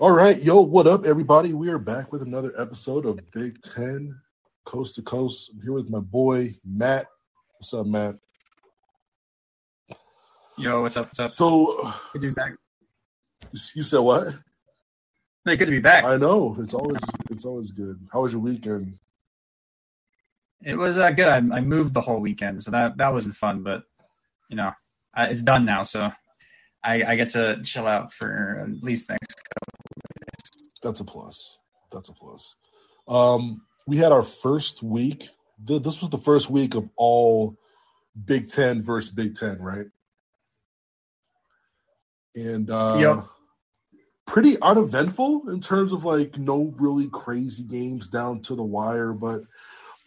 All right, yo, what up, everybody? We are back with another episode of Big Ten Coast to Coast. I'm here with my boy Matt. What's up, Matt? Yo, what's up? What's up? So, Good to be back. you said what? Hey, good to be back. I know it's always it's always good. How was your weekend? It was uh, good. I, I moved the whole weekend, so that that wasn't fun. But you know, I, it's done now, so I, I get to chill out for at least the next That's a plus. That's a plus. Um, we had our first week. Th- This was the first week of all Big Ten versus Big Ten, right? And uh, Yep. pretty uneventful in terms of like no really crazy games down to the wire, but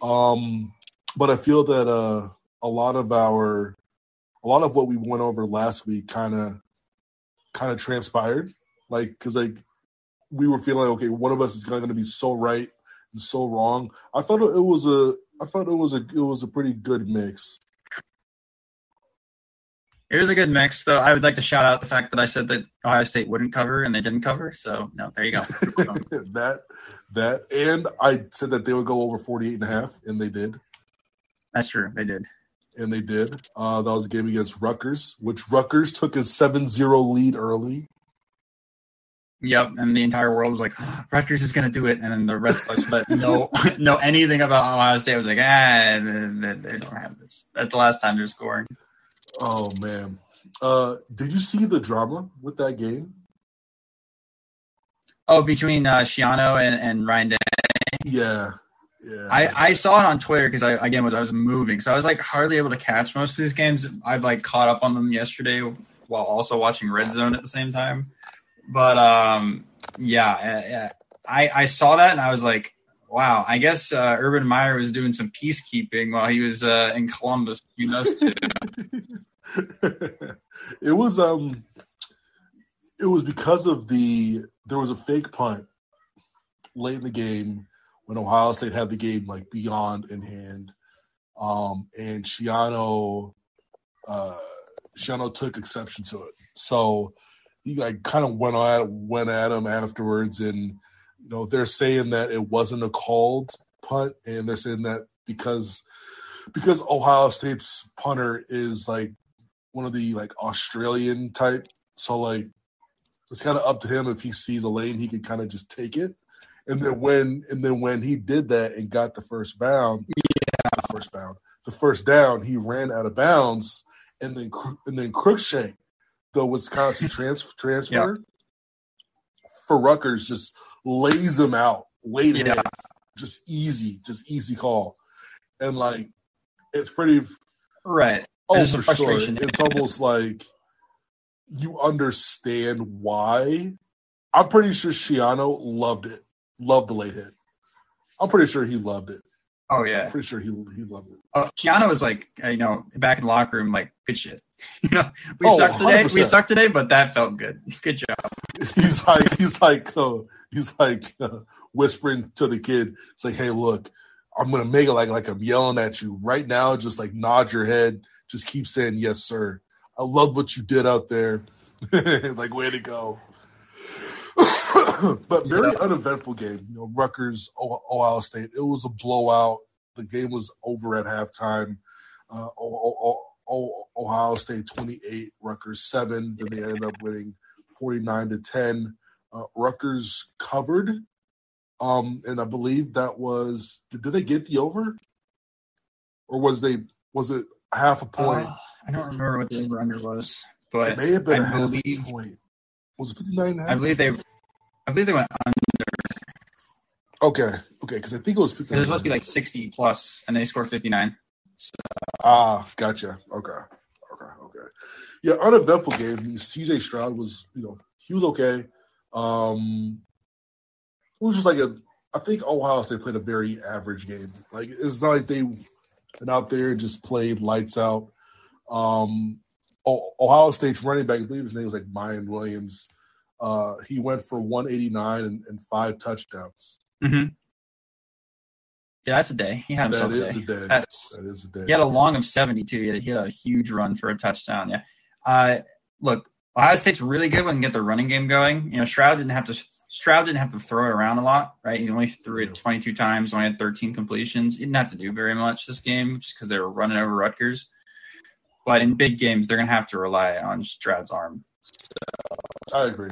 um, but I feel that uh, a lot of our a lot of what we went over last week kind of kind of transpired, like because like we were feeling like, okay, one of us is going to be so right and so wrong. I thought it was a, I thought it was a, it was a pretty good mix. It was a good mix, though. I would like to shout out the fact that I said that Ohio State wouldn't cover and they didn't cover. So, no, there you go. that, that, and I said that they would go over 48 and a half, and they did. That's true. They did. And they did. Uh, that was a game against Rutgers, which Rutgers took a 7-0 lead early. Yep. And the entire world was like, Rutgers is going to do it. And then the rest of us, but no, no anything about Ohio State was like, ah, they, they don't have this. That's the last time they're scoring. Oh man, uh, did you see the drama with that game? Oh, between uh, Schiano and, and Ryan Day. Yeah, yeah. I, I saw it on Twitter because I again was I was moving, so I was like hardly able to catch most of these games. I've like caught up on them yesterday while also watching Red Zone at the same time. But um, yeah, uh, I I saw that and I was like, wow. I guess uh, Urban Meyer was doing some peacekeeping while he was uh, in Columbus. You too. it was um it was because of the there was a fake punt late in the game when Ohio State had the game like beyond in hand. Um and Schiano uh Schiano took exception to it. So he like kind of went at went at him afterwards and you know they're saying that it wasn't a called punt and they're saying that because because Ohio State's punter is like one of the like Australian type. So like it's kind of up to him if he sees a lane, he can kind of just take it. And then when and then when he did that and got the first bound, yeah, the first bound, the first down, he ran out of bounds, and then and then Crookshank, the Wisconsin trans, transfer for Rutgers, just lays him out, it, Yeah. just easy, just easy call, and like it's pretty right. Oh, There's for sure. frustration. It's almost like you understand why. I'm pretty sure Schiano loved it. Loved the late hit. I'm pretty sure he loved it. Oh yeah. I'm pretty sure he he loved it. Oh, Keanu was like, uh, you know, back in the locker room, like, good shit. You know, we Oh, sucked today. 100%. We sucked today, but that felt good. Good job. He's like he's like uh, he's like uh, whispering to the kid. It's like, hey, look, I'm gonna make it like like I'm yelling at you right now. Just like nod your head. Just keep saying yes, sir. I love what you did out there. like way to go. but very uneventful game. You know, Rutgers, Ohio State. It was a blowout. The game was over at halftime. Uh, O- O- O- Ohio State 28, Rutgers 7. Then they ended up winning 49 to 10. Uh, Rutgers covered. Um, and I believe that was did, did they get the over? Or was they was it half a point? Uh, I don't remember what the over under was, it but may have been I a half believe- a point. Was it 59 and a half? I believe they, I believe they went under. Okay, okay, because I think it was It 59. was supposed to be like sixty plus, and they scored fifty nine. Ah, gotcha. Okay, okay. Yeah, uneventful game. CJ Stroud was, you know, he was okay. Um, it was just like a. I think Ohio State played a very average game. Like it's not like they went out there and just played lights out. Um, Ohio State's running back, I believe his name was like Miyan Williams. Uh, he went for 189 and, and five touchdowns. Mm-hmm. Yeah, that's a day. He had That himself a is day. a day. That's That is a day. he had a long of seventy two. He had, he had a huge run for a touchdown. Yeah. Uh, look, Ohio State's really good when they get the running game going. You know, Stroud didn't have to Stroud didn't have to throw it around a lot, right? He only threw it 22 times, only had 13 completions. He didn't have to do very much this game just because they were running over Rutgers. But in big games, they're going to have to rely on Stroud's arm. I agree.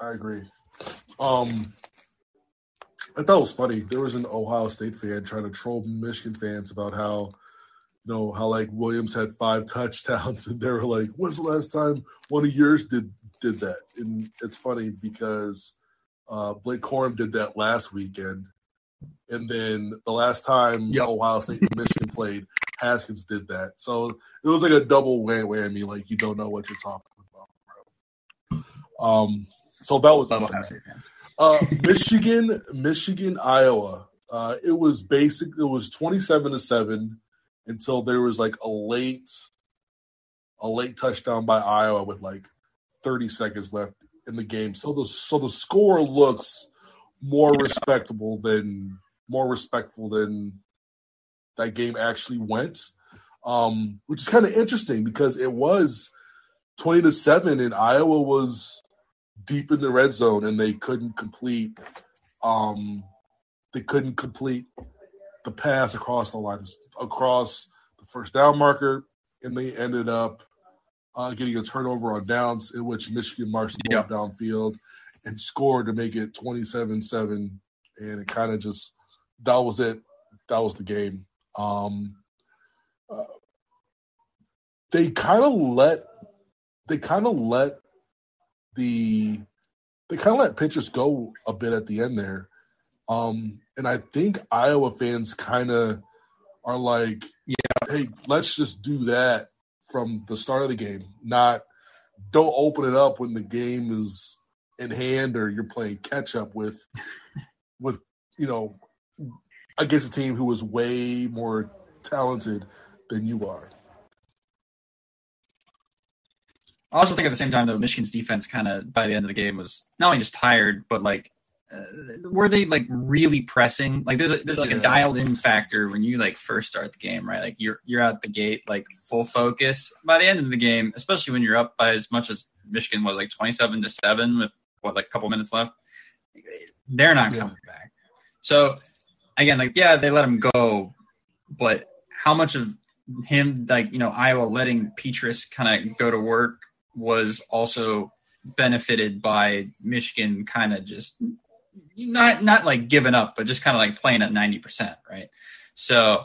I agree. Um, I thought it was funny. There was an Ohio State fan trying to troll Michigan fans about how, you know, how like Williams had five touchdowns, and they were like, "When's the last time one of yours did did that?" And it's funny because uh, Blake Corum did that last weekend, and then the last time Yep. Ohio State and Michigan played, Haskins did that. So it was like a double wham- whammy. Like you don't know what you're talking about. Bro. Um, so that was. Ohio State fans. Uh, Michigan, Michigan, Iowa. Uh, it was basic. It was twenty-seven to seven until there was like a late, a late touchdown by Iowa with like thirty seconds left in the game. So the so the score looks more respectable than more respectful than that game actually went. Um, which is kind of interesting because it was twenty to seven, and Iowa was deep in the red zone and they couldn't complete um they couldn't complete the pass across the line across the first down marker and they ended up uh, getting a turnover on downs in which Michigan marched Yep. downfield and scored to make it 27-7 and it kind of just that was it that was the game um uh, they kind of let they kind of let the they kind of let Petras go a bit at the end there. Um, and I think Iowa fans kind of are like, Yeah. hey, let's just do that from the start of the game. Not don't open it up when the game is in hand or you're playing catch up with with you know against a team who is way more talented than you are. I also think at the same time, though, Michigan's defense kind of by the end of the game was not only just tired, but like, uh, were they like really pressing? Like, there's a, there's like Yeah. a dialed in factor when you like first start the game, right? Like you're you're out the gate like full focus. By the end of the game, especially when you're up by as much as Michigan was, like 27 to seven with what like a couple minutes left, they're not Yeah. coming back. So again, like yeah, they let him go, but how much of him like you know Iowa letting Petras kind of go to work was also benefited by Michigan kind of just not not like giving up, but just kind of like playing at ninety percent, right? So,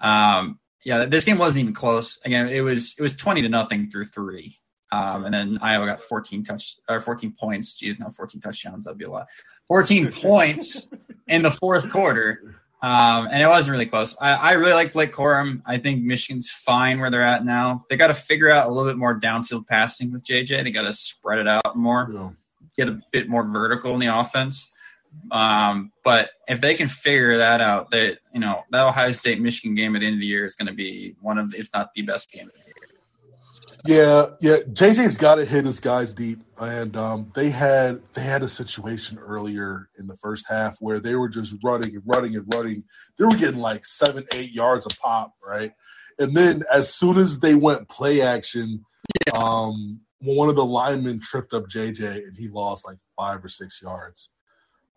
um, yeah, this game wasn't even close. Again, it was it was twenty to nothing through three, um, and then Iowa got fourteen touch or fourteen points. Geez, no, fourteen touchdowns. That'd be a lot. Fourteen points in the fourth quarter. Um, and it wasn't really close. I, I really like Blake Corum. I think Michigan's fine where they're at now. They got to figure out a little bit more downfield passing with JJ. They got to spread it out more, know, get a bit more vertical in the offense. Um, but if they can figure that out, that you know that Ohio State Michigan game at the end of the year is going to be one of, if not the best game of the year. Yeah, yeah. JJ's got to hit his guys deep, and um, they had they had a situation earlier in the first half where they were just running and running and running. They were getting like seven, eight yards a pop, right? And then as soon as they went play action, um, one of the linemen tripped up JJ, and he lost like five or six yards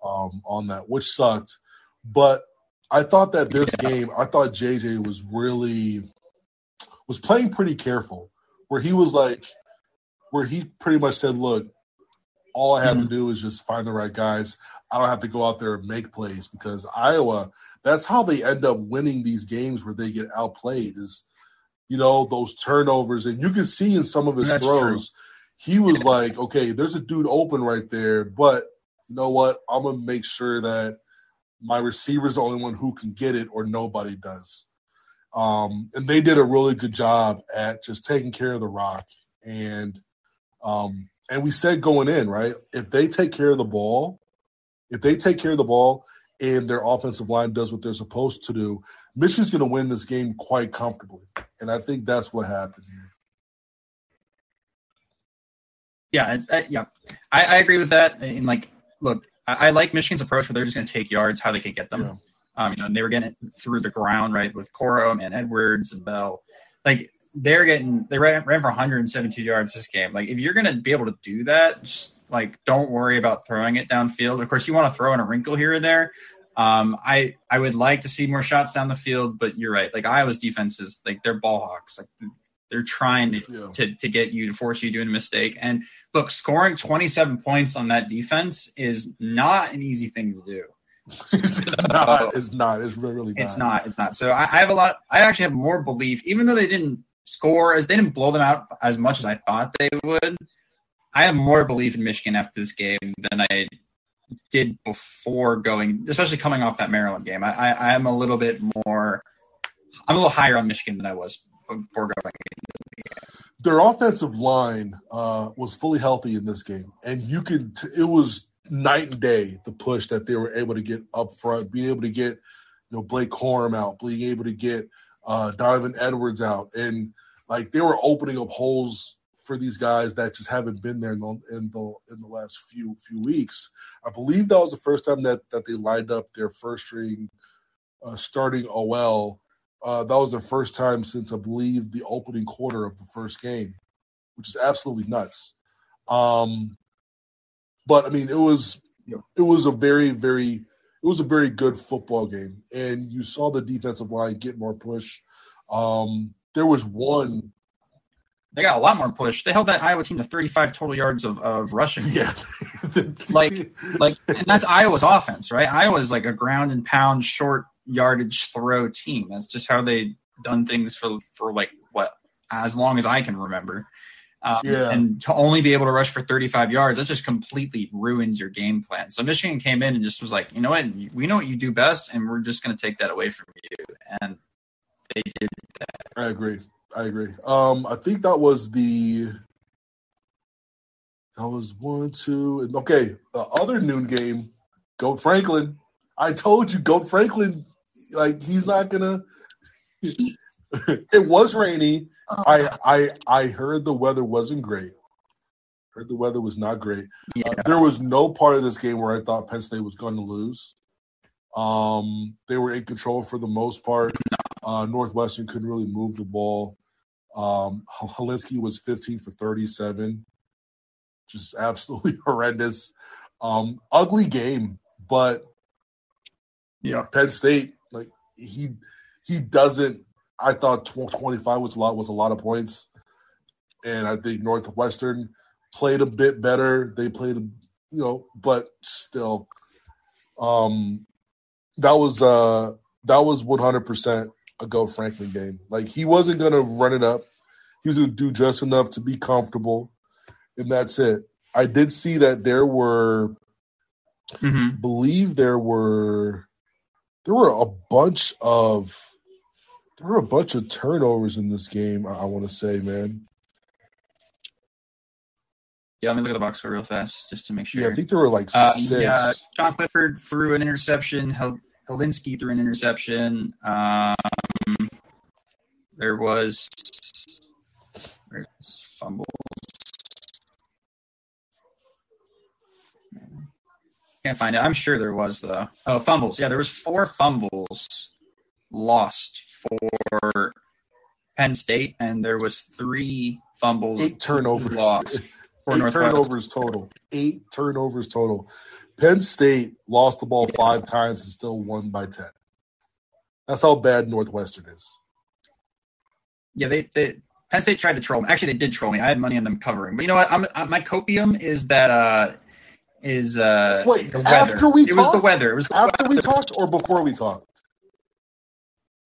um, on that, which sucked. But I thought that this game, I thought JJ was really was playing pretty careful where he was like, where he pretty much said, "Look, all I have to mm-hmm. do is just find the right guys. I don't have to go out there and make plays because Iowa. That's how they end up winning these games where they get outplayed. Is you know those turnovers, and you can see in some of his That's throws, he was like, "Okay, there's a dude open right there, but you know what? I'm gonna make sure that my receiver's the only one who can get it, or nobody does." Um, and they did a really good job at just taking care of the rock. And um, and we said going in, right? If they take care of the ball, if they take care of the ball and their offensive line does what they're supposed to do, Michigan's going to win this game quite comfortably. And I think that's what happened here. Yeah, it's, uh, yeah, I, I agree with that. And like, look, I, I like Michigan's approach where they're just going to take yards how they could get them. Um, you know, and they were getting it through the ground, right, with Corum and Edwards and Bell. Like they're getting they ran, ran for 172 yards this game. Like if you're going to be able to do that, just like don't worry about throwing it downfield. Of course, you want to throw in a wrinkle here and there. Um, I I would like to see more shots down the field, but you're right. Like Iowa's defense is like they're ball hawks. Like they're trying to, Yeah. to to get you to force you to do a mistake. And look, scoring 27 points on that defense is not an easy thing to do. It's not. It's not. It's really, really not. It's not. It's not. So I, I have a lot. I actually have more belief, even though they didn't score as they didn't blow them out as much as I thought they would. I have more belief in Michigan after this game than I did before going, especially coming off that Maryland game. I, I, I am a little bit more. I'm a little higher on Michigan than I was before going. Their offensive line uh, was fully healthy in this game, and you could. T- it was night and day the push that they were able to get up front, being able to get you know Blake Corum out, being able to get uh, Donovan Edwards out, and like they were opening up holes for these guys that just haven't been there in the in the in the last few few weeks. I believe that was the first time that that they lined up their first string uh, starting OL. Uh, that was the first time since I believe the opening quarter of the first game, which is absolutely nuts. Um, but I mean, it was Yep. it was a very very it was a very good football game, and you saw the defensive line get more push. Um, there was one, They got a lot more push. They held that Iowa team to 35 total yards of, of rushing. yeah, Like- like and that's Iowa's offense, right? Iowa's like a ground and pound short yardage throw team. That's just how they done things for for like what as long as I can remember. Um, Yeah. And to only be able to rush for 35 yards, that just completely ruins your game plan. So Michigan came in and just was like, you know what, we know what you do best, and we're just going to take that away from you. And they did. That. I agree. I agree. Um, I think that was the that was one, two, and okay. The other noon game, Goat Franklin. I told you, Goat Franklin, like he's not gonna. it was rainy. I I I heard the weather wasn't great. Heard the weather was not great. yeah. Uh, there was no part of this game where I thought Penn State was going to lose. Um, they were in control for the most part. Uh, Northwestern couldn't really move the ball. Um, Hilinski was 15 for 37, just absolutely horrendous. Um, ugly game, but yeah. Penn State, like he he doesn't. I thought tw- 25 was a lot was a lot of points, and I think Northwestern played a bit better. They played, you know, but still, um, that was uh that was 100 percent a go Franklin game. Like he wasn't gonna run it up. He was gonna do just enough to be comfortable, and that's it. I did see that there were hmm believe there were there were a bunch of there were a bunch of turnovers in this game. I, I want to say, man. Yeah, let me look at the box score real fast just to make sure. Yeah, I think there were like Uh, six. yeah, Sean Clifford threw an interception. Hel- Hilinski threw an interception. Um, there was where's fumbles. Can't find it. I'm sure there was though. Oh, fumbles. Yeah, there was four fumbles lost for Penn State, and there was three fumbles Eight turnovers. lost for Eight turnovers total. Eight turnovers total. Penn State lost the ball five times and still won by ten. That's how bad Northwestern is. Yeah, they, they Penn State tried to troll me. Actually, they did troll me. I had money on them covering. But you know what? I'm, uh, my copium is that uh is uh Wait, the weather. after we it was the weather. It was the After we talked or before we talked?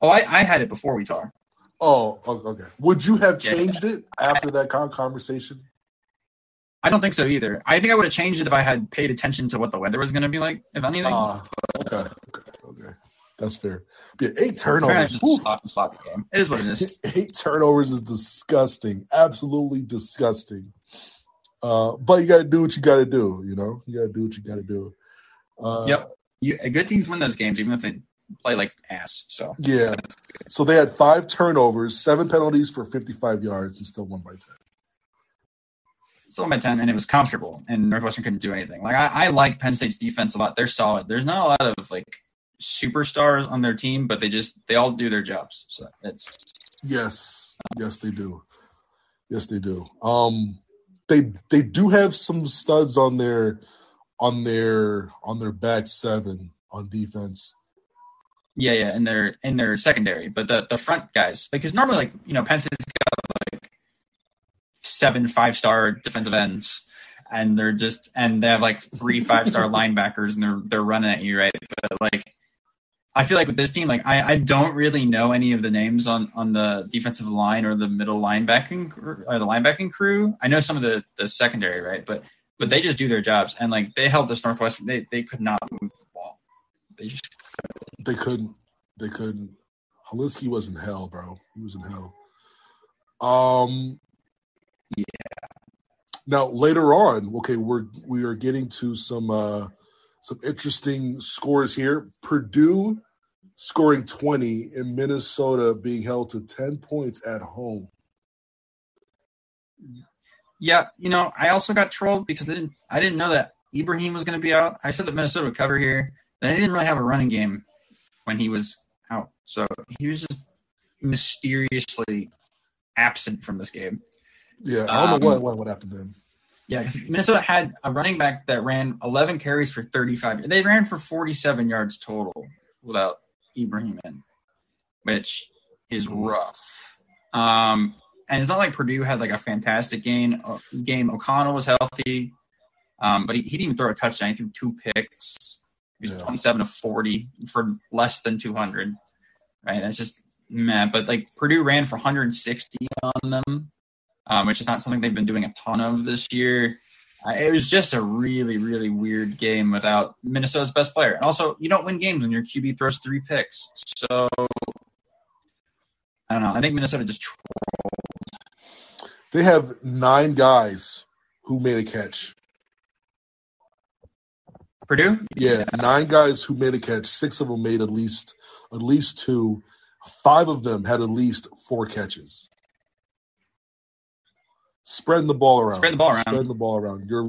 Oh, I, I had it before we talked. Oh, okay. Would you have Yeah. changed it after that conversation? I don't think so either. I think I would have changed it if I had paid attention to what the weather was going to be like. If anything, Ah, okay, okay, okay. That's fair. Yeah, eight turnovers. it's just Whew. a sloppy, sloppy game. It is what it is. Eight turnovers is disgusting. Absolutely disgusting. Uh, but you got to do what you got to do. You know, you got to do what you got to do. Uh, Yep. You, good teams win those games, even if they play like ass. So Yeah. So they had five turnovers, seven penalties for 55 yards, and still won by 10. still by ten, and it was comfortable. And Northwestern couldn't do anything. Like I, I like Penn State's defense a lot. They're solid. There's not a lot of like superstars on their team, but they just they all do their jobs. So it's Yes. Yes, they do. Yes, they do. Um, they they do have some studs on their on their on their back seven on defense. Yeah, yeah, in their in their secondary, but the the front guys, because normally, like you know, Penn State's got like seven five star defensive ends, and they're just and they have like three five star linebackers, and they're they're running at you, right? But like, I feel like with this team, like I I don't really know any of the names on on the defensive line or the middle linebacking or the linebacking crew. I know some of the the secondary, right? But but they just do their jobs, and like they held this Northwestern, they they could not move the ball. They just They couldn't. They couldn't. Hilinski was in hell, bro. He was in hell. Um. Yeah. Now later on, okay, we're we are getting to some uh some interesting scores here. Purdue scoring twenty and Minnesota being held to ten points at home. Yeah, you know, I also got trolled because they didn't. I didn't know that Ibrahim was going to be out. I said that Minnesota would cover here. They didn't really have a running game when he was out, so he was just mysteriously absent from this game. Yeah, I don't Um, know what, what what happened to him. Yeah, because Minnesota had a running back that ran 11 carries for 35. They ran for 47 yards total without Ibrahim in, which is rough. Um, and it's not like Purdue had like a fantastic game. uh, Game O'Connell was healthy, um, but he, he didn't even throw a touchdown. He threw two picks. He was Yeah. 27 of 40 for less than 200. Right, that's just meh. But like Purdue ran for 160 on them um, which is not something they've been doing a ton of this year. Uh, it was just a really, really weird game without Minnesota's best player. And also, you don't win games when your QB throws three picks. So, I don't know. I think Minnesota just They have nine guys who made a catch. Purdue. Yeah, nine guys who made a catch. Six of them made at least at least two. Five of them had at least four catches. Spreading the ball around. Spread the ball around. Spreading the ball around. You're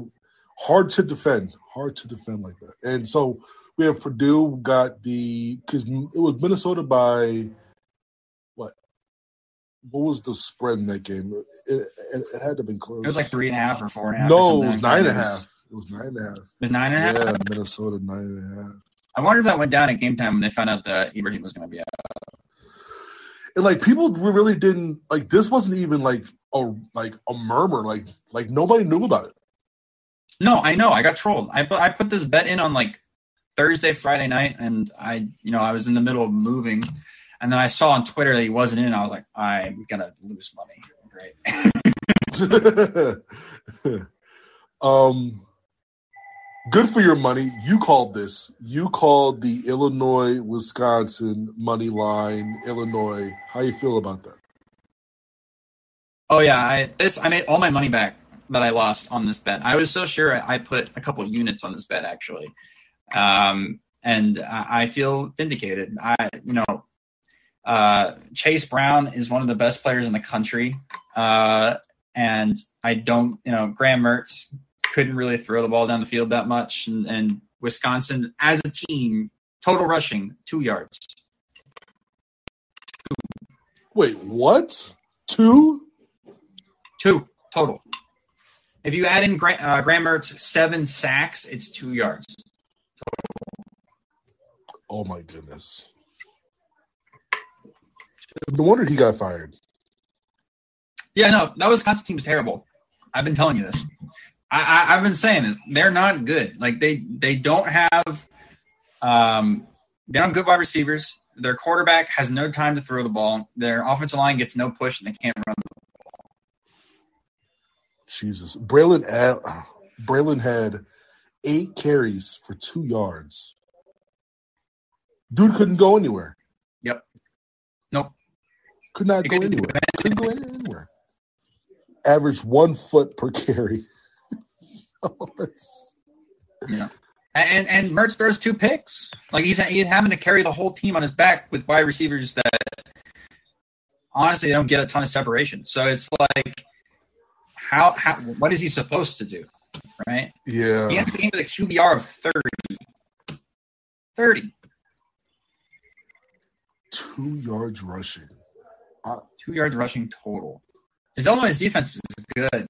hard to defend. Hard to defend like that. And so we have Purdue got the because it was Minnesota by what? What was the spread in that game? It, it, it had to have been close. It was like three and a half or four and a half. no, it was nine and a half. It was nine and a half. It was nine and a half. Yeah, Minnesota nine and a half. I wonder if that went down at game time when they found out that Ibrahim was going to be out. and like people really didn't like this wasn't even like a like a murmur like like nobody knew about it No, I know. I got trolled. I put I put this bet in on like Thursday, Friday night, and I, you know, I was in the middle of moving, and then I saw on Twitter that he wasn't in. I was like, I'm gonna lose money. Great. um good for your money. You called this. You called the illinois wisconsin money line. Illinois how you feel about that? Oh yeah, I this I made all my money back that I lost on this bet. I was so sure I, put a couple units on this bet actually, um, and I, I feel vindicated. I you know, uh, Chase Brown is one of the best players in the country, uh, and I don't you know Graham Mertz couldn't really throw the ball down the field that much, and, and Wisconsin as a team total rushing two yards. wait what two Two total. If you add in Gra- uh, Graham Mertz seven sacks, it's two yards. oh my goodness no wonder he got fired Yeah, no, that Wisconsin team's terrible. I've been telling you this. I, I, I've been saying this. They're not good. Like they they don't have um they don't have good wide receivers. Their quarterback has no time to throw the ball. Their offensive line gets no push, and they can't run. jesus Braelon Al- Braelon had eight carries for two yards dude couldn't go anywhere Yep. Nope. Could not He go anywhere. Couldn't go anywhere. Average one foot per carry. That's, And and Mertz throws two picks. Like he's he's having to carry the whole team on his back with wide receivers that honestly they don't get a ton of separation. So it's like how how what is he supposed to do? Right? yeah. He entered the game with a QBR of 30. 30. Two yards rushing. Uh, Two yards rushing total. His Illinois defense is good.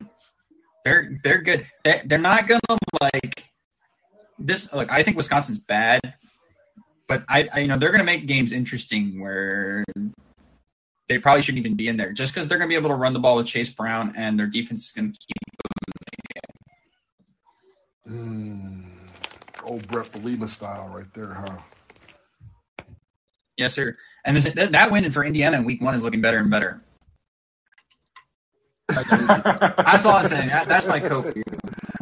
They're they're good. They, they're not gonna like this. Look, I think Wisconsin's bad, but I, I you know they're gonna make games interesting where they probably shouldn't even be in there just because they're gonna be able to run the ball with Chase Brown and their defense is gonna keep. them. mm, old Bret Bielema style right there, huh? Yes, sir. And this, that, that win for Indiana in Week One is looking better and better. That's all I'm saying. That, that's my copium.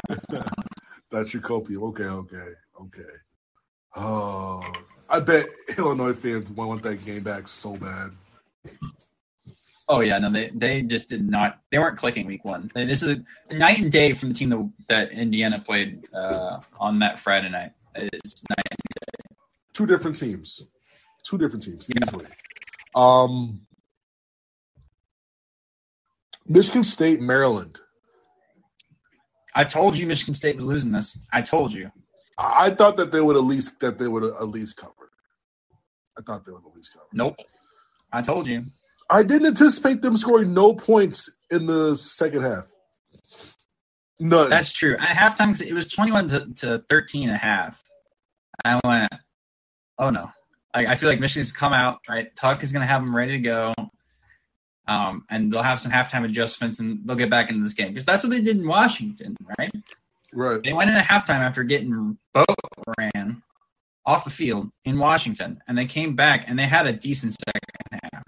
That's your copium. Okay, okay, okay. Oh, I bet Illinois fans want that game back so bad. Oh yeah, no, they they just did not. They weren't clicking week one. They- This is a night and day from the team that, that Indiana played uh, on that Friday night. It's night. and day. Two different teams. Two different teams, easily. Um, Michigan State, Maryland. I told you Michigan State was losing this. I told you. I thought that they would at least that they would at least cover. I thought they would at least cover. Nope. I told you. I didn't anticipate them scoring no points in the second half. None. That's true. At halftime, it was 21 to, to 13 and a half. I went, oh no. I, I feel like Michigan's come out, right? Tuck is going to have them ready to go. Um, and they'll have some halftime adjustments and they'll get back into this game. Because that's what they did in Washington, right? right. They went in at halftime after getting boat ran off the field in Washington. And they came back and they had a decent second half.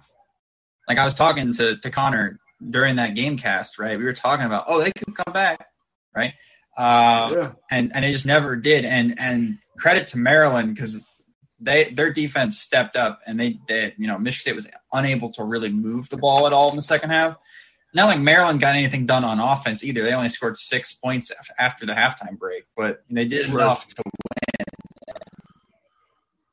Like I was talking to, to Connor during that game cast, right? We were talking about, oh, they could come back, right? Um, Yeah. and and they just never did. And and credit to Maryland because they their defense stepped up and they they you know Michigan State was unable to really move the ball at all in the second half. Not like Maryland got anything done on offense either. They only scored six points after the halftime break, but they did Right. enough to win.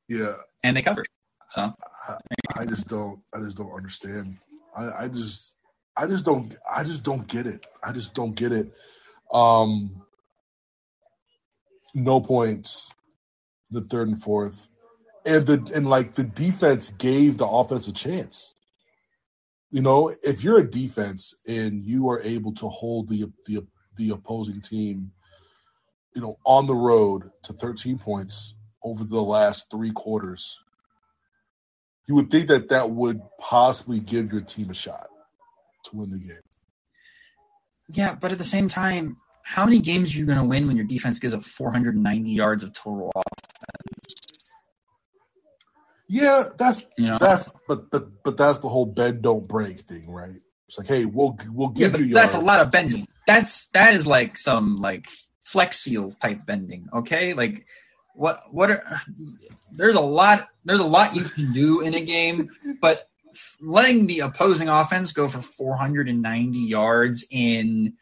Yeah. and they covered. So I, I just don't I just don't understand. I, I just I just don't I just don't get it. I just don't get it. Um no points the third and fourth. And the and like the defense gave the offense a chance. You know, if you're a defense and you are able to hold the the the opposing team, you know, on the road to 13 points over the last three quarters, you would think that that would possibly give your team a shot to win the game. yeah, but at the same time, how many games are you going to win when your defense gives up 490 yards of total? Yeah, that's You know, that's but but but that's the whole bend don't break thing, right? It's like, hey, we'll we'll Yeah, give but you that's a lot of bending. That's that is like some like flex seal type bending. Okay, like what what are there's a lot there's a lot you can do in a game, but letting the opposing offense go for 490 yards in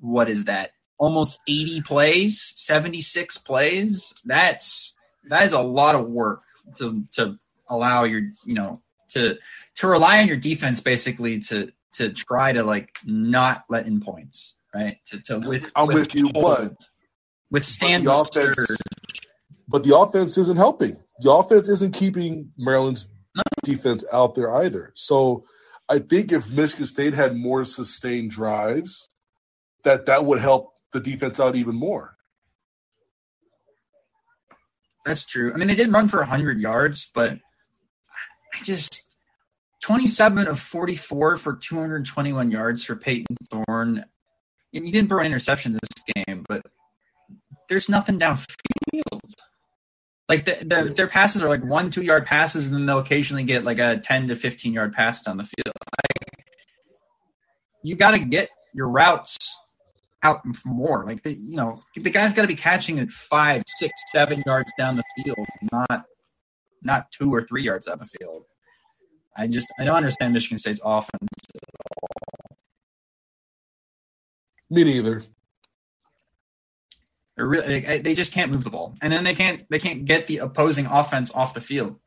what is that almost 80 plays 76 plays that's that is a lot of work to to allow your you know to to rely on your defense basically to to try to like not let in points right to to with I'm with you, but withstand but the the offense- but the offense isn't helping. The offense isn't keeping Maryland's defense out there either. So I think if Michigan State had more sustained drives, that that would help the defense out even more. That's true. I mean, they did run for 100 yards, but I just 27 of 44 for 221 yards for Payton Thorne. And you didn't throw an interception this game, but there's nothing downfield. Like the, the, their passes are like one, two yard passes, and then they'll occasionally get like a 10 to 15 yard pass down the field. Like, you got to get your routes out more. Like the, you know, the guy's got to be catching at five, six, seven yards down the field, not not two or three yards down the field. I just I don't understand Michigan State's offense. Me neither. They're really they, they just can't move the ball, and then they can't they can't get the opposing offense off the field.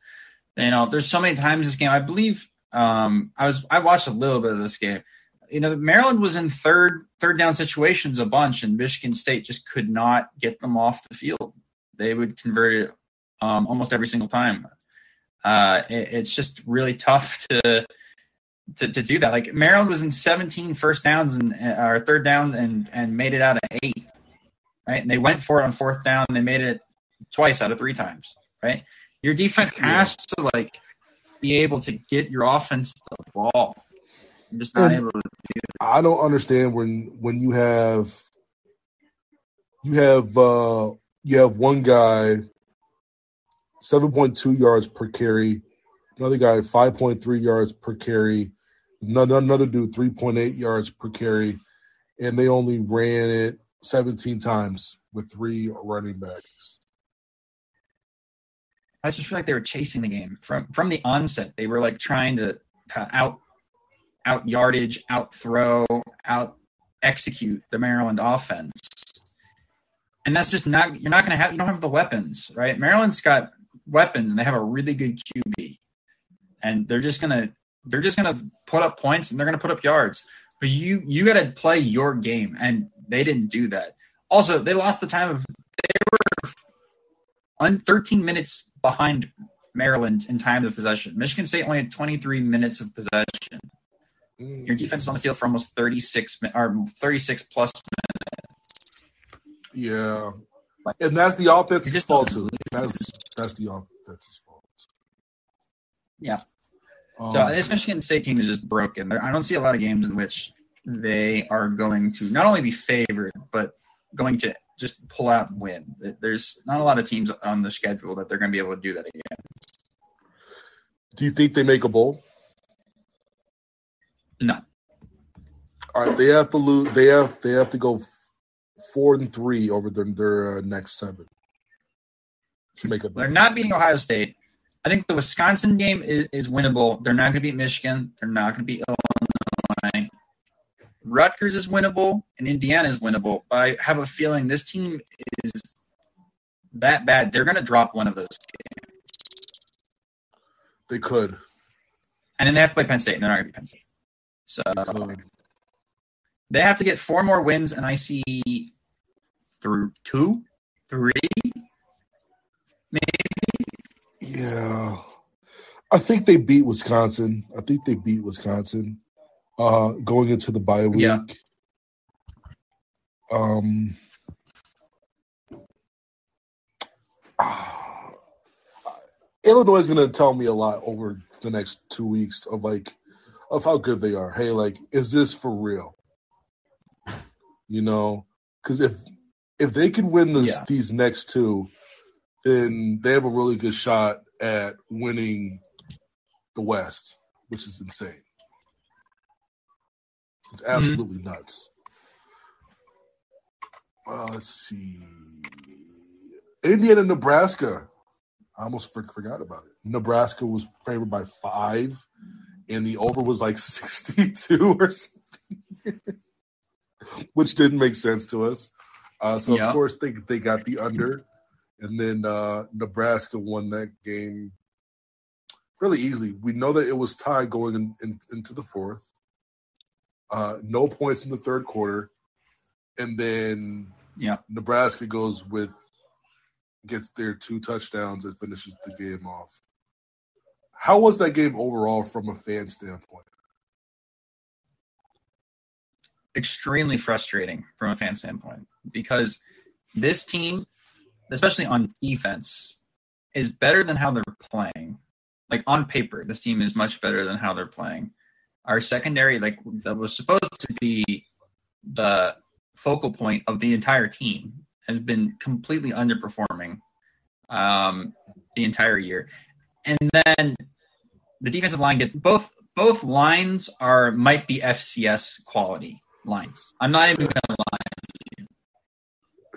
You know, there's so many times this game. I believe um, I was I watched a little bit of this game. You know, Maryland was in third third down situations a bunch, and Michigan State just could not get them off the field. They would convert it um, almost every single time. Uh, it, it's just really tough to to, to do that. Like Maryland was in 17 first downs and or third down and and made it out of eight, right? And they went for it on fourth down. And they made it twice out of three times, right? Your defense has to like be able to get your offense the ball. I'm just not And- able to do it. I don't understand when when you have you have uh you have one guy seven point two yards per carry, another guy five point three yards per carry, another dude three point eight yards per carry, and they only ran it seventeen times with three running backs. I just feel like they were chasing the game from from the onset. They were like trying to, to out out yardage, out throw, out execute the Maryland offense. And that's just not you're not going to have you don't have the weapons, right? Maryland's got weapons and they have a really good QB. And they're just going to they're just to put up points and they're going to put up yards. But you you got to play your game and they didn't do that. Also, they lost the time of they were on 13 minutes behind Maryland in time of possession. Michigan State only had 23 minutes of possession. Mm. Your defense is on the field for almost 36 mi- or 36 plus minutes. Yeah, and that's the offense's fault too. That's that's the offense's fault. Yeah. Um, So this Michigan State team is just broken. I don't see a lot of games in which they are going to not only be favored, but going to just pull out and win. There's not a lot of teams on the schedule that they're going to be able to do that again. do you think they make a bowl? No. All right, they have to lose. They have they have to go four and three over their their uh, next seven make. They're not beating Ohio State. I think the Wisconsin game is, is winnable. They're not going to beat Michigan. They're not going to beat Illinois. Rutgers is winnable, and Indiana is winnable. But I have a feeling this team is that bad. They're going to drop one of those games. They could. And then they have to play Penn State, and they're not going to be Penn State. So could. they have to get four more wins, and I see through two, three, Yeah, I think they beat Wisconsin. I think they beat Wisconsin uh, going into the bye week. Yeah. Um, ah, Illinois is going to tell me a lot over the next two weeks of like of how good they are. Hey, like, is this for real? You know, because if if they can win this, Yeah. these next two, then they have a really good shot at winning the West, which is insane. It's absolutely nuts. Uh, let's see. Indiana, Nebraska. I almost for- forgot about it. Nebraska was favored by five, and the over was like 62 or something, which didn't make sense to us. Uh, so, Yeah. of course, they, they got the under, and then uh, Nebraska won that game fairly easily. We know that it was tied going in, in, into the fourth. Uh, no points in the third quarter, and then Yeah. Nebraska goes with gets their two touchdowns and finishes the game off. How was that game overall from a fan standpoint? extremely frustrating from a fan standpoint because this team, especially on defense, is better than how they're playing. Like on paper, this team is much better than how they're playing. Our secondary, like that was supposed to be the focal point of the entire team, has been completely underperforming um, the entire year. And then the defensive line gets both both lines are might be FCS quality lines. I'm not even gonna lie.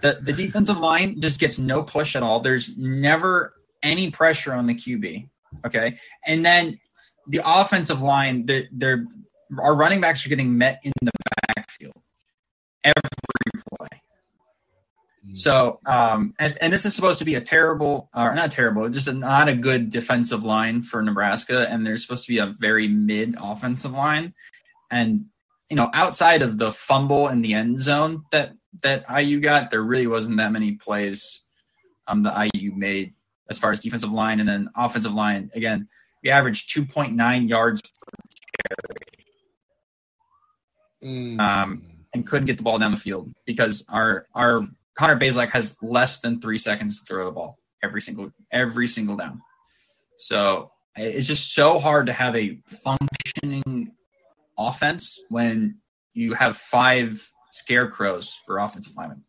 The the defensive line just gets no push at all. There's never any pressure on the QB. Okay, and then the offensive line, they're, they're our running backs are getting met in the backfield every play. So, um, and, and this is supposed to be a terrible, or not terrible, just a, not a good defensive line for Nebraska, and there's supposed to be a very mid offensive line, and you know, outside of the fumble in the end zone that that IU got, there really wasn't that many plays um, that IU made as far as defensive line and then offensive line. Again, we averaged 2.9 yards per carry. Mm. Um, and couldn't get the ball down the field because our our Connor Bazelak has less than three seconds to throw the ball every single every single down. So it's just so hard to have a functioning offense when you have five scarecrows for offensive linemen.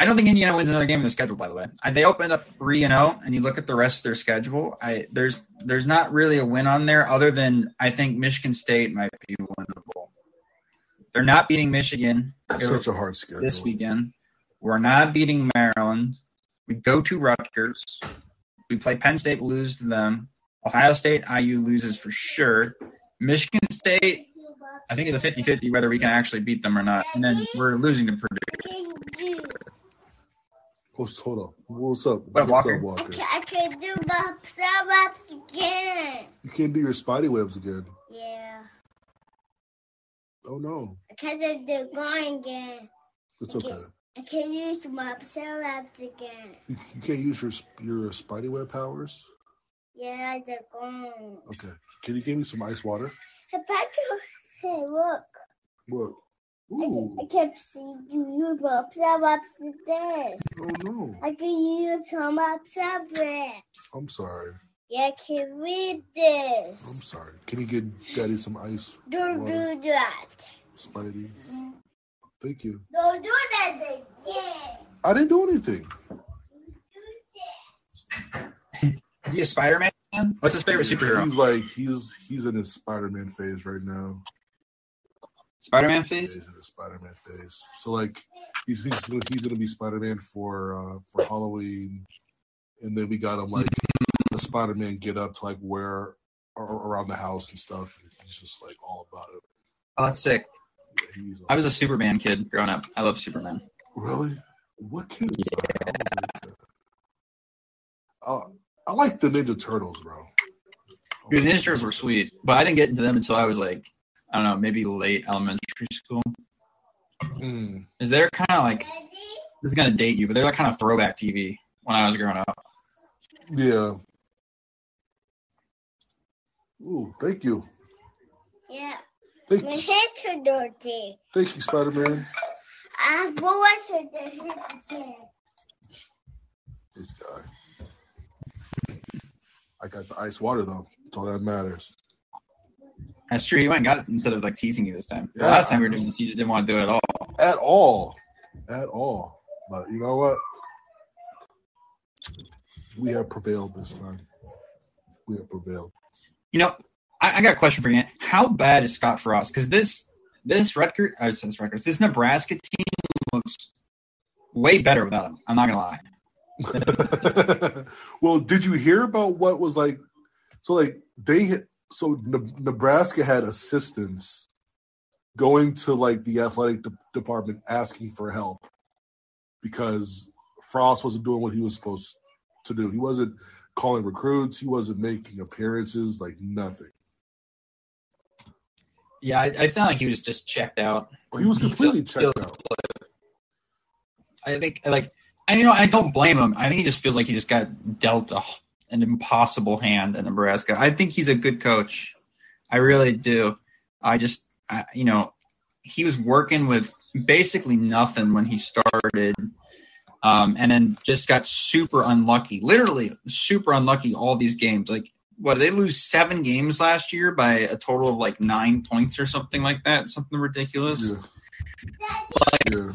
I don't think Indiana wins another game in the schedule. By the way, I, they opened up three and zero, and you look at the rest of their schedule. I there's there's not really a win on there, other than I think Michigan State might be winnable. They're not beating Michigan That's such a hard schedule. this weekend. We're not beating Maryland. We go to Rutgers. We play Penn State, lose to them. Ohio State, IU loses for sure. Michigan State, I think it's a 50 50 whether we can actually beat them or not. And then we're losing to Purdue. Hold, hold on. What's up? What, What's Walker? up, I Walker? can, I can do my sub-ups again. You can't do your spidey webs again. Yeah. Oh no, Because they're going again. it's okay. I can use my sub-ups again. You, you can't use your your spidey web powers. Yeah, they're gone. Okay. Can you give me some ice water? I can, hey, look. What? I Ooh. can, I can see you use my to this. Oh no. I can use some sub-ups. I'm sorry. Yeah, I can read this. I'm sorry. Can you get Daddy some ice, Don't water? do that. Spidey? Mm. Thank you. Don't do that again. I didn't do anything. Do this. Is he a Spider Man? What's his favorite superhero? He's like he's he's in his Spider-Man phase right now. Spider Man He's face? in his Spider-Man phase. So like he's he's gonna, he's gonna be Spider-Man for uh for Halloween, and then we got him like the Spider-Man get up to like wear around the house and stuff. And he's just like all about it. Oh, that's sick. Yeah, I was a Superman kid growing up. I love Superman. really what kid was that? I like. Uh, I like the Ninja Turtles, bro. Dude, the Ninja Turtles were sweet, but I didn't get into them until I was like, I don't know, maybe late elementary school. Mm. Is they're kind of like this is gonna date you, but they're like kind of throwback TV when I was growing up. Yeah. Ooh, thank you. Yeah. Thank My you. hands are dirty. Thank you, Spider Man. I uh, washed the hands. This guy. I got the ice water though. That's all that matters. That's true. You went and got it instead of like teasing you this time. The Yeah. last time we were doing this, you just didn't want to do it at all. At all. At all. But you know what? We have prevailed this time. We have prevailed. You know, I, I got a question for you. How bad is Scott Frost? Because this this Rutgers, uh, this Rutgers, this Nebraska team looks way better without him. I'm not gonna lie. well, did you hear about what was like? So, like, they so Ne- Nebraska had assistants going to like the athletic de- department asking for help because Frost wasn't doing what he was supposed to do. He wasn't calling recruits. He wasn't making appearances. Like nothing. Yeah, it, it's not like he was just checked out. He was completely checked out. I think like and you know I don't blame him. I think he just feels like he just got dealt a, an impossible hand in Nebraska. I think he's a good coach. I really do. I just I, you know he was working with basically nothing when he started. Um, and then just got super unlucky, literally super unlucky all these games. Like, what did they lose seven games last year by a total of like nine points or something like that? Something ridiculous. Yeah, Daddy, yeah.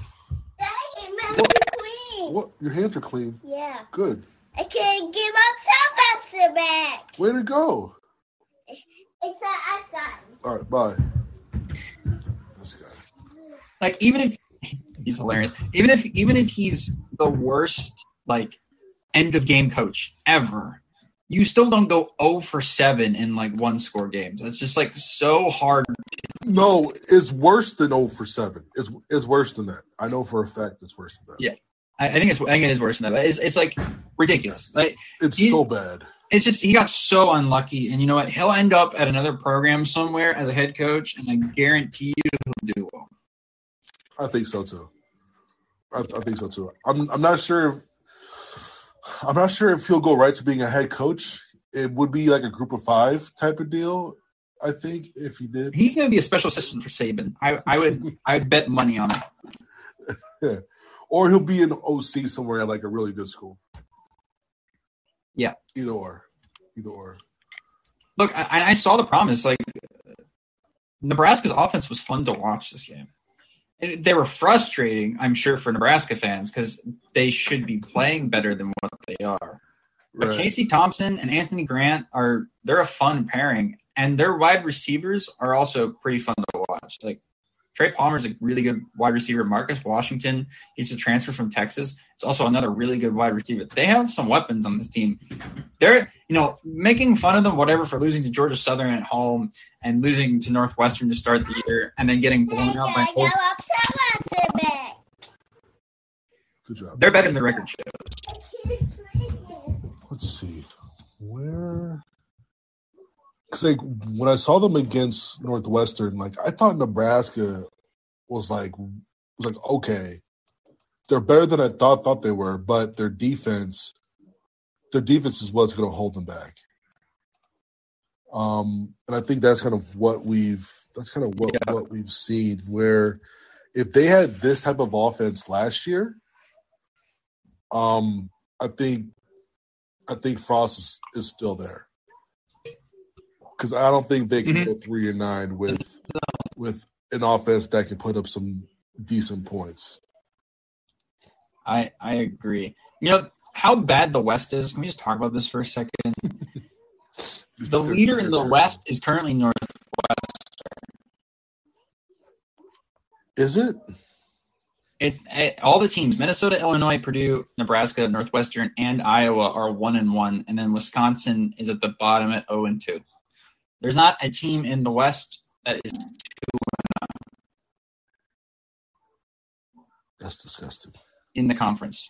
Daddy, my queen. What? Your hands are clean. Yeah. Good. I can't give up some back. Way to go. It's outside. All right. Bye. This guy. like even if he's hilarious even if even if he's the worst like end of game coach ever you still don't go 0 for 7 in like one score games that's just like so hard No, it's worse than 0 for 7. It's, it's worse than that. I know for a fact it's worse than that. Yeah. i, I think it's i think it is worse than that it's, it's like ridiculous like It's He- so bad. it's just he got so unlucky and you know what he'll end up at another program somewhere as a head coach and i guarantee you he'll do well I think so too. I, I think so too. I'm I'm not sure. I'm not sure if he'll go right to being a head coach. It would be like a group of five type of deal. I think if he did, He's going to be a special assistant for Saban. I, I would I would bet money on it. or he'll be an OC somewhere at like a really good school. Yeah. either or, either or. Look, I, I saw the promise. Like Nebraska's offense was fun to watch this game. They were frustrating, I'm sure, for Nebraska fans because they should be playing better than what they are. But Casey Thompson and Anthony Grant are they're a fun pairing, and their wide receivers are also pretty fun to watch. Like Trey Palmer's a really good wide receiver. Marcus Washington, he's a transfer from Texas. It's also another really good wide receiver. They have some weapons on this team. They're you know making fun of them whatever for losing to Georgia Southern at home and losing to Northwestern to start the year, and then getting blown out by. Jawab sama sebek. Good job. They're better than the record shows. Let's see where. Because like when I saw them against Northwestern, like I thought Nebraska was like was like okay, they're better than I thought thought they were, but their defense, their defense is what's going to hold them back. Um, and I think that's kind of what we've that's kind of what Yeah. what we've seen. Where if they had this type of offense last year, um, I think I think Frost is, is still there because I don't think they can Mhm. go three and nine with with an offense that can put up some decent points. I I agree. You know how bad the West is. Can we just talk about this for a second? The leader in the they're- West is currently North. is it? It's eh, all the teams: Minnesota, Illinois, Purdue, Nebraska, Northwestern, and Iowa are one and one, and then Wisconsin is at the bottom at zero and two. There's not a team in the West that is two That's disgusting. in the conference.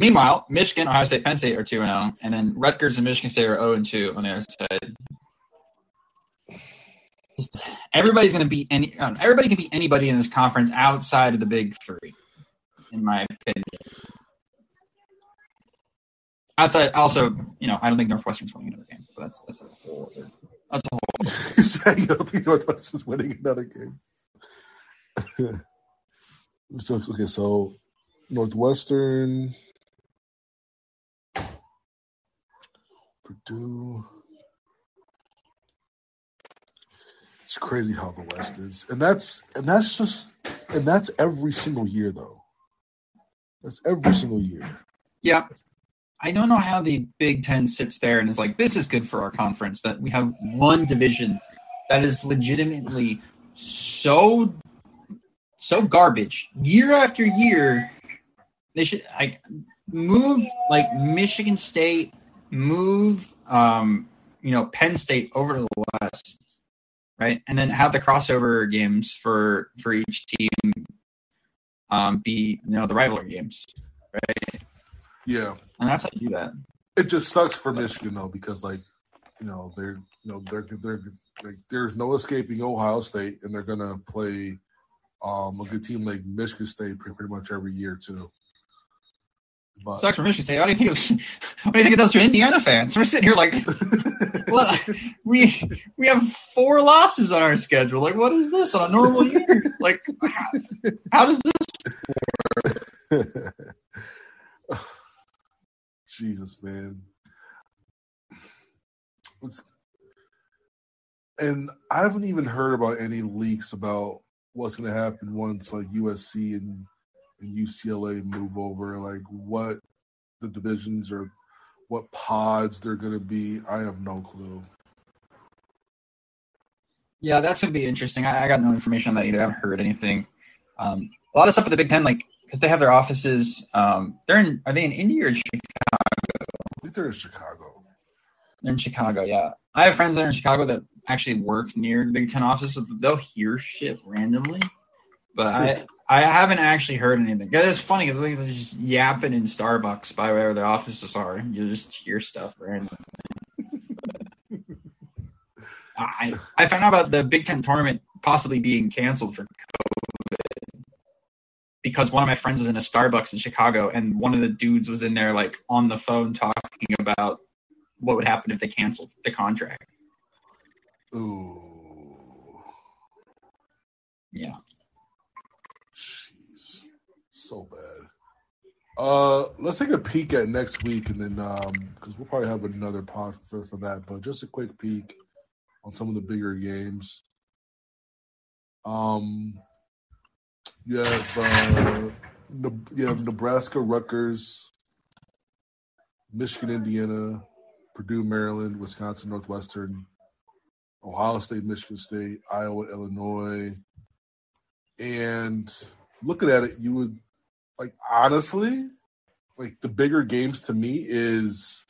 Meanwhile, Michigan, Ohio State, Penn State are two and zero, and then Rutgers and Michigan State are zero and two on the other side. Just everybody's going to beat any. uh, Everybody can beat anybody in this conference outside of the Big Three, in my opinion. Outside, also, you know, I don't think Northwestern's winning another game, but that's that's a whole. Other, that's a whole. you saying you don't think Northwestern's winning another game? so okay, so Northwestern, Purdue. It's crazy how the West is, and that's and that's just and that's every single year though. That's every single year. Yeah. I don't know how the Big Ten sits there and is like, this is good for our conference that we have one division that is legitimately so so garbage year after year. They should like move like Michigan State, move um, you know, Penn State over to the West, right? And then have the crossover games for for each team um be you know the rivalry games, right? Yeah, And that's how you do that. it just sucks for Michigan though because like you know they're you know they're they're like there's no escaping Ohio State and they're gonna play um a good team like Michigan State pretty, pretty much every year too. But sucks for Michigan State. What do you think of what do you think it does to Indiana fans? We're sitting here like, well, we we have four losses on our schedule. Like, what is this on a normal year? Like, how, how does this? Jesus, man. And I haven't even heard about any leaks about what's going to happen once like USC and, and UCLA move over, like what the divisions or what pods they're going to be. I have no clue. Yeah, that's gonna be interesting. I, I got no information on that either. I haven't heard anything. Um, a lot of stuff with the Big Ten, like because they have their offices. Um, they're in. Are they in India or think they're in Chicago. They're in Chicago. Yeah, I have friends that are in Chicago that actually work near the Big Ten offices. So they'll hear shit randomly, but I I haven't actually heard anything. It's funny because they're just yapping in Starbucks by where their offices are. You just hear stuff randomly. I I found out about the Big Ten tournament possibly being canceled for COVID because one of my friends was in a Starbucks in Chicago, and one of the dudes was in there like on the phone talking about what would happen if they canceled the contract. Ooh. Yeah. Jeez. So bad. Uh, let's take a peek at next week, and then um, because we'll probably have another pod for, for that. But just a quick peek on some of the bigger games. Um, you have uh, you have Nebraska, Rutgers, Michigan, Indiana, Purdue, Maryland, Wisconsin, Northwestern, Ohio State, Michigan State, Iowa, Illinois, and looking at it, you would like honestly, like the bigger games to me is,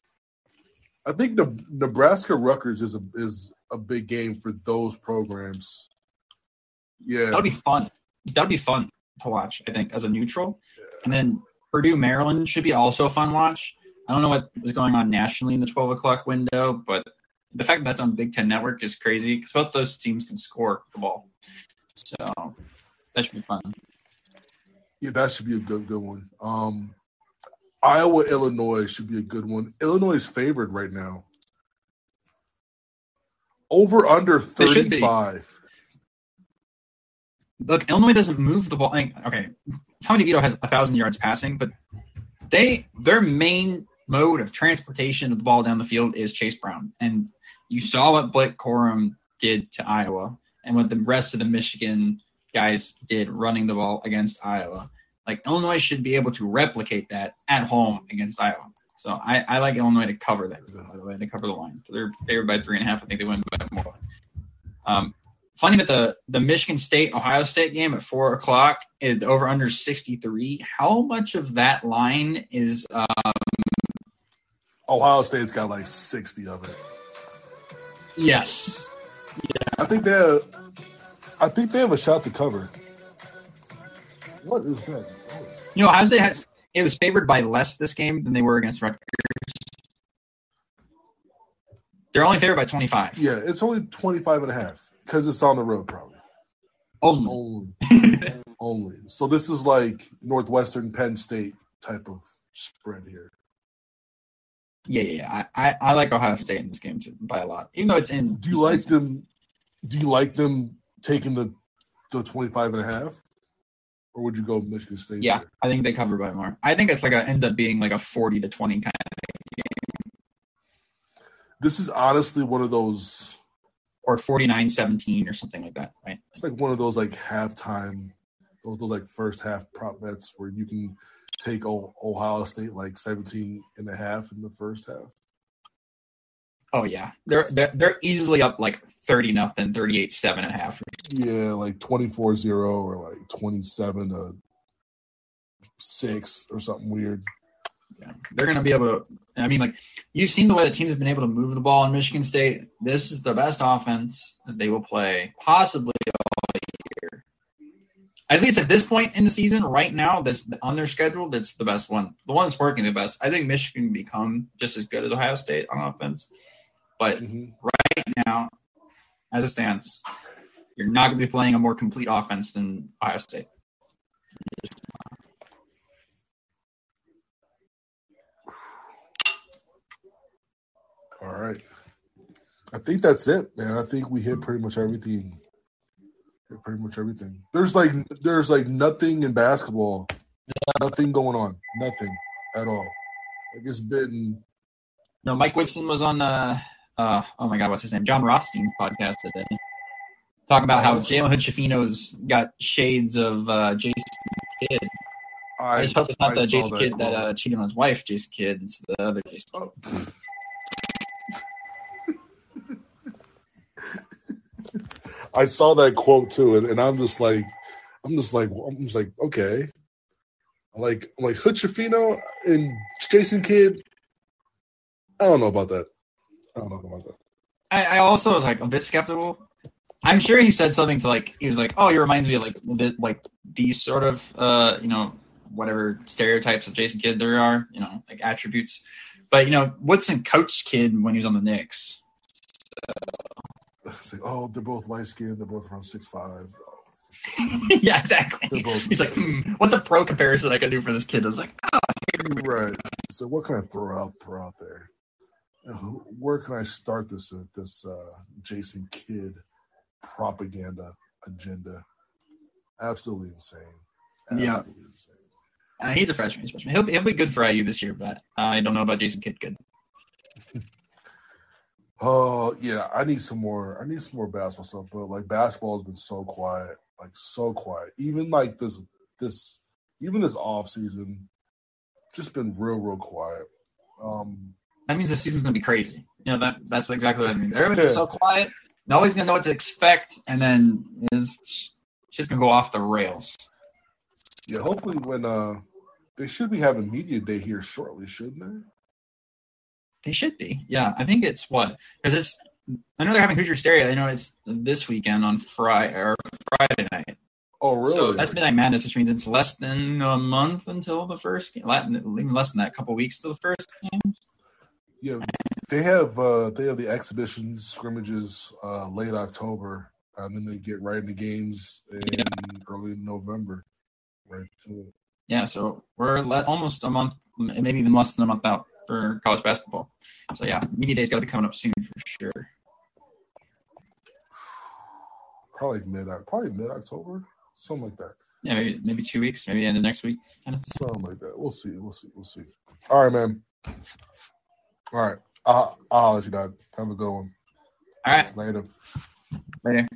I think the Nebraska Rutgers is a is a big game for those programs. Yeah, that'd be fun. That'll be fun to watch, I think, as a neutral. And then Purdue, Maryland should be also a fun watch. I don't know what was going on nationally in the 12 o'clock window, but the fact that that's on Big Ten Network is crazy because both those teams can score the ball. So that should be fun. Yeah, that should be a good good one. Um, Iowa, Illinois should be a good one. Illinois is favored right now. Over under They should be. thirty five. Look, Illinois doesn't move the ball. Like, okay, Tommy DeVito has a thousand yards passing, but they their main mode of transportation of the ball down the field is Chase Brown, and you saw what Blake Corum did to Iowa, and what the rest of the Michigan guys did running the ball against Iowa. Like Illinois should be able to replicate that at home against Iowa. So I, I like Illinois to cover that. By the way, they cover the line. They're favored by three and a half. I think they win by more. Um, funny that the the Michigan State Ohio State game at four o'clock is over under sixty three. How much of that line is uh, Ohio State's got like sixty of it. yes? Yeah. I think they have, I think they have a shot to cover. What is that? You know, Ohio State has it was favored by less this game than they were against Rutgers. They're only favored by twenty five. Yeah, it's only 25 and a half because it's on the road probably. Only. Only. only. So this is like Northwestern Penn State type of spread here. Yeah, yeah, yeah. I, I, I like Ohio State in this game too, by a lot. Even though it's in Do you like them do you like them taking the the 25 and a half? Or would you go Michigan State? Yeah, there? I think they cover by more. I think it's like a ends up being like a forty to twenty kind of game. This is honestly one of those or 49-17 or something like that, right? it's like one of those like halftime those, those like first half prop bets where you can take Ohio State like 17 and a half in the first half. Oh yeah, they're they're, they're easily up like thirty nothing, 38 seven and a half. Yeah, like 24-0 or like 27 to 6 or something weird. Yeah. They're going to be able to. I mean, like you've seen the way the teams have been able to move the ball in Michigan State. This is the best offense that they will play possibly all year. At least at this point in the season, right now, that's on their schedule. That's the best one. The one that's working the best. I think Michigan can become just as good as Ohio State on offense, but Mhm. right now, as it stands, you're not going to be playing a more complete offense than Ohio State. All right. I think that's it, man. I think we hit pretty much everything. Hit pretty much everything. There's like there's like nothing in basketball. Nothing going on. Nothing at all. Like it's been No, Mike Woodson was on uh uh oh my god, what's his name? Jon Rothstein's podcast today. Talking about how Jalen Hood-Schifino's got shades of uh Jason Kidd. I, just hope it's not I the Jason Kidd that uh cheated on his wife, Jason Kidd. It's the other Jason. Oh. I saw that quote too, and, and I'm just like, I'm just like, I'm just like, okay, like, like Hood and Jason Kidd. I don't know about that. I don't know about that. I, I also was like a bit skeptical. I'm sure he said something to like he was like, Oh, he reminds me of like bit like these sort of uh, you know, whatever stereotypes of Jason Kidd there are, you know, like attributes. But you know, Woodson coached Kidd when he was on the Knicks. It's like, oh, they're both light skinned. They're both around six five. for sure. yeah, exactly. They're both He's like, hmm, what's a pro comparison I can do for this kid? I was like, oh, right. So what can I throw out throw out there? Uh, Where can I start this uh, this uh, Jason Kidd propaganda agenda? Absolutely insane. Yeah. Insane. uh, he's a freshman. He's a freshman. He'll, be- he'll be good for IU this year, but I don't know about Jason Kidd. Good. Oh yeah, I need some more. I need some more basketball stuff. But like basketball has been so quiet, like so quiet. Even like this, this, even this off season, just been real, real quiet. Um, That means the season's gonna be crazy. You know that that's exactly what I mean. Everybody's so quiet. Nobody's gonna know what to expect, and then it's just gonna go off the rails. yeah, hopefully when uh, they should be having media day here shortly, shouldn't they? They should be. Yeah, I think it's what because it's. I know they're having Hoosier Hysteria. I know it's this weekend on Friday or Friday night. Oh really? So that's Midnight Madness, which means it's less than a month until the first game. Even less than that, a couple weeks to the first game. Yeah, they have uh they have the exhibitions scrimmages uh late October, and then they get right into games in early November. Right to it. Yeah, so we're le- almost a month, maybe even less than a month out for college basketball. So yeah, media day's got to be coming up soon for sure. Probably mid probably mid October, something like that. Yeah, maybe maybe two weeks, maybe end of next week. Kind of. Something like that. We'll see. We'll see. We'll see. All right, man. All right. I'll, I'll let you, dog. Have a good one. All right, Later. later.